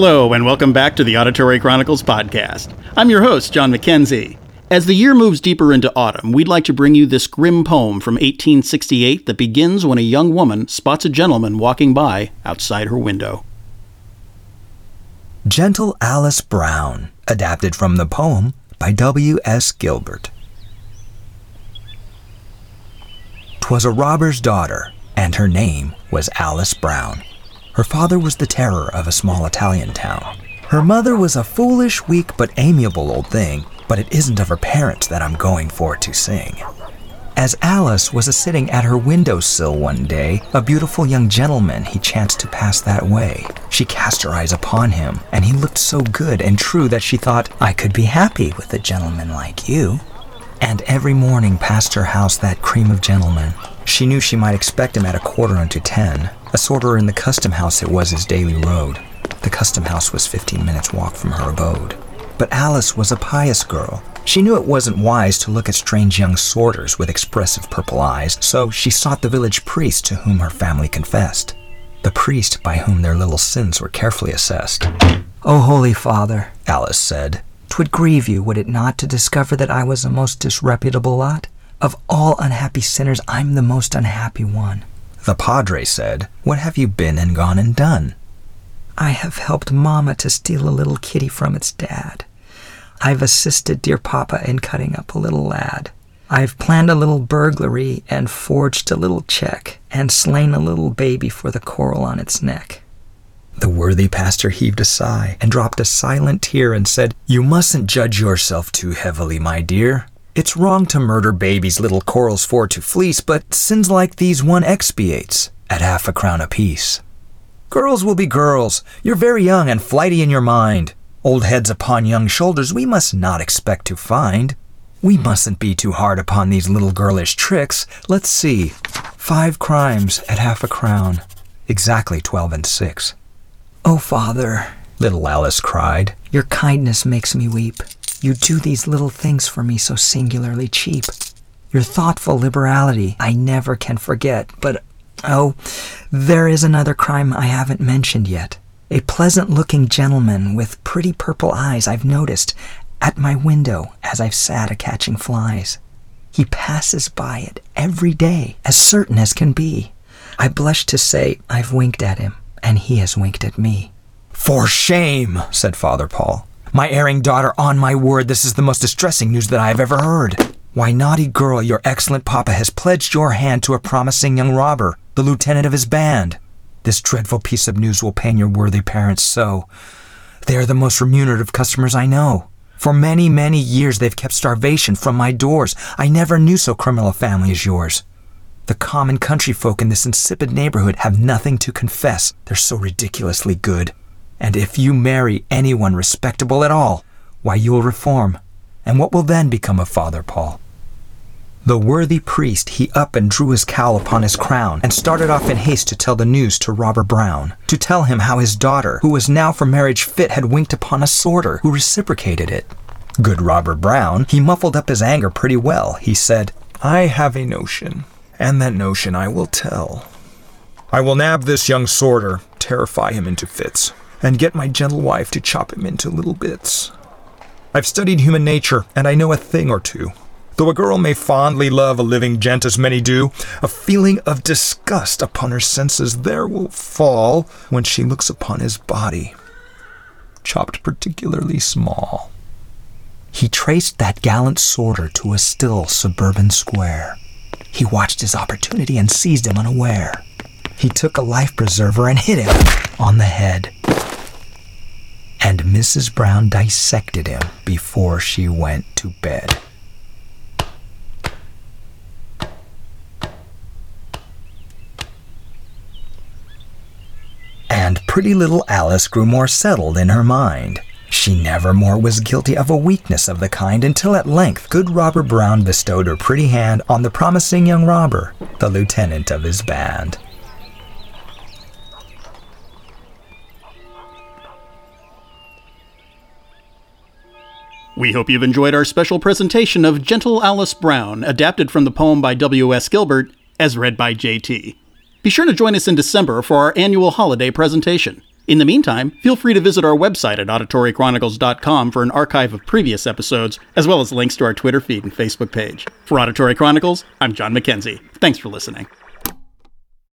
Hello, and welcome back to the Auditory Chronicles podcast. I'm your host, John McKenzie. As the year moves deeper into autumn, we'd like to bring you this grim poem from 1868 that begins when a young woman spots a gentleman walking by outside her window. Gentle Alice Brown, adapted from the poem by W. S. Gilbert. 'Twas a robber's daughter, and her name was Alice Brown. Her father was the terror of a small Italian town. Her mother was a foolish, weak, but amiable old thing, but it isn't of her parents that I'm going for to sing. As Alice was a sitting at her window sill one day, a beautiful young gentleman he chanced to pass that way. She cast her eyes upon him, and he looked so good and true that she thought, I could be happy with a gentleman like you. And every morning past her house that cream of gentleman. She knew she might expect him at a quarter unto ten. A sorter in the custom house it was his daily road. The custom house was fifteen minutes' walk from her abode. But Alice was a pious girl. She knew it wasn't wise to look at strange young sorters with expressive purple eyes, so she sought the village priest to whom her family confessed. The priest by whom their little sins were carefully assessed. Oh, holy father, Alice said, 'twould grieve you, would it not, to discover that I was a most disreputable lot? Of all unhappy sinners, I'm the most unhappy one. The padre said, What have you been and gone and done? I have helped Mamma to steal a little kitty from its dad. I've assisted dear Papa in cutting up a little lad. I've planned a little burglary and forged a little check and slain a little baby for the coral on its neck. The worthy pastor heaved a sigh and dropped a silent tear and said, You mustn't judge yourself too heavily, my dear. It's wrong to murder babies little corals for to fleece, but sins like these one expiates at half a crown apiece. Girls will be girls. You're very young and flighty in your mind. Old heads upon young shoulders we must not expect to find. We mustn't be too hard upon these little girlish tricks. Let's see. Five crimes at half a crown. Exactly twelve and six. Oh, father, little Alice cried, your kindness makes me weep. You do these little things for me so singularly cheap. Your thoughtful liberality I never can forget, but oh, there is another crime I haven't mentioned yet. A pleasant looking gentleman with pretty purple eyes I've noticed at my window as I've sat a catching flies. He passes by it every day, as certain as can be. I blush to say I've winked at him, and he has winked at me. For shame, said Father Paul. My erring daughter, on my word, this is the most distressing news that I have ever heard. Why, naughty girl, your excellent papa has pledged your hand to a promising young robber, the lieutenant of his band. This dreadful piece of news will pain your worthy parents so. They are the most remunerative customers I know. For many, many years they've kept starvation from my doors. I never knew so criminal a family as yours. The common country folk in this insipid neighborhood have nothing to confess. They're so ridiculously good. And if you marry anyone respectable at all, why, you will reform. And what will then become of Father Paul? The worthy priest he up and drew his cowl upon his crown, and started off in haste to tell the news to Robber Brown, to tell him how his daughter, who was now for marriage fit, had winked upon a sorter, who reciprocated it. Good Robber Brown, he muffled up his anger pretty well. He said, I have a notion, and that notion I will tell. I will nab this young sorter, terrify him into fits and get my gentle wife to chop him into little bits. I've studied human nature, and I know a thing or two. Though a girl may fondly love a living gent as many do, a feeling of disgust upon her senses there will fall when she looks upon his body, chopped particularly small. He traced that gallant sorter to a still suburban square. He watched his opportunity and seized him unaware. He took a life preserver and hit him on the head and Mrs. Brown dissected him before she went to bed. And pretty little Alice grew more settled in her mind. She never more was guilty of a weakness of the kind until at length good Robber Brown bestowed her pretty hand on the promising young robber, the lieutenant of his band. We hope you've enjoyed our special presentation of Gentle Alice Brown, adapted from the poem by W.S. Gilbert, as read by JT. Be sure to join us in December for our annual holiday presentation. In the meantime, feel free to visit our website at auditorychronicles.com for an archive of previous episodes, as well as links to our Twitter feed and Facebook page. For Auditory Chronicles, I'm John McKenzie. Thanks for listening.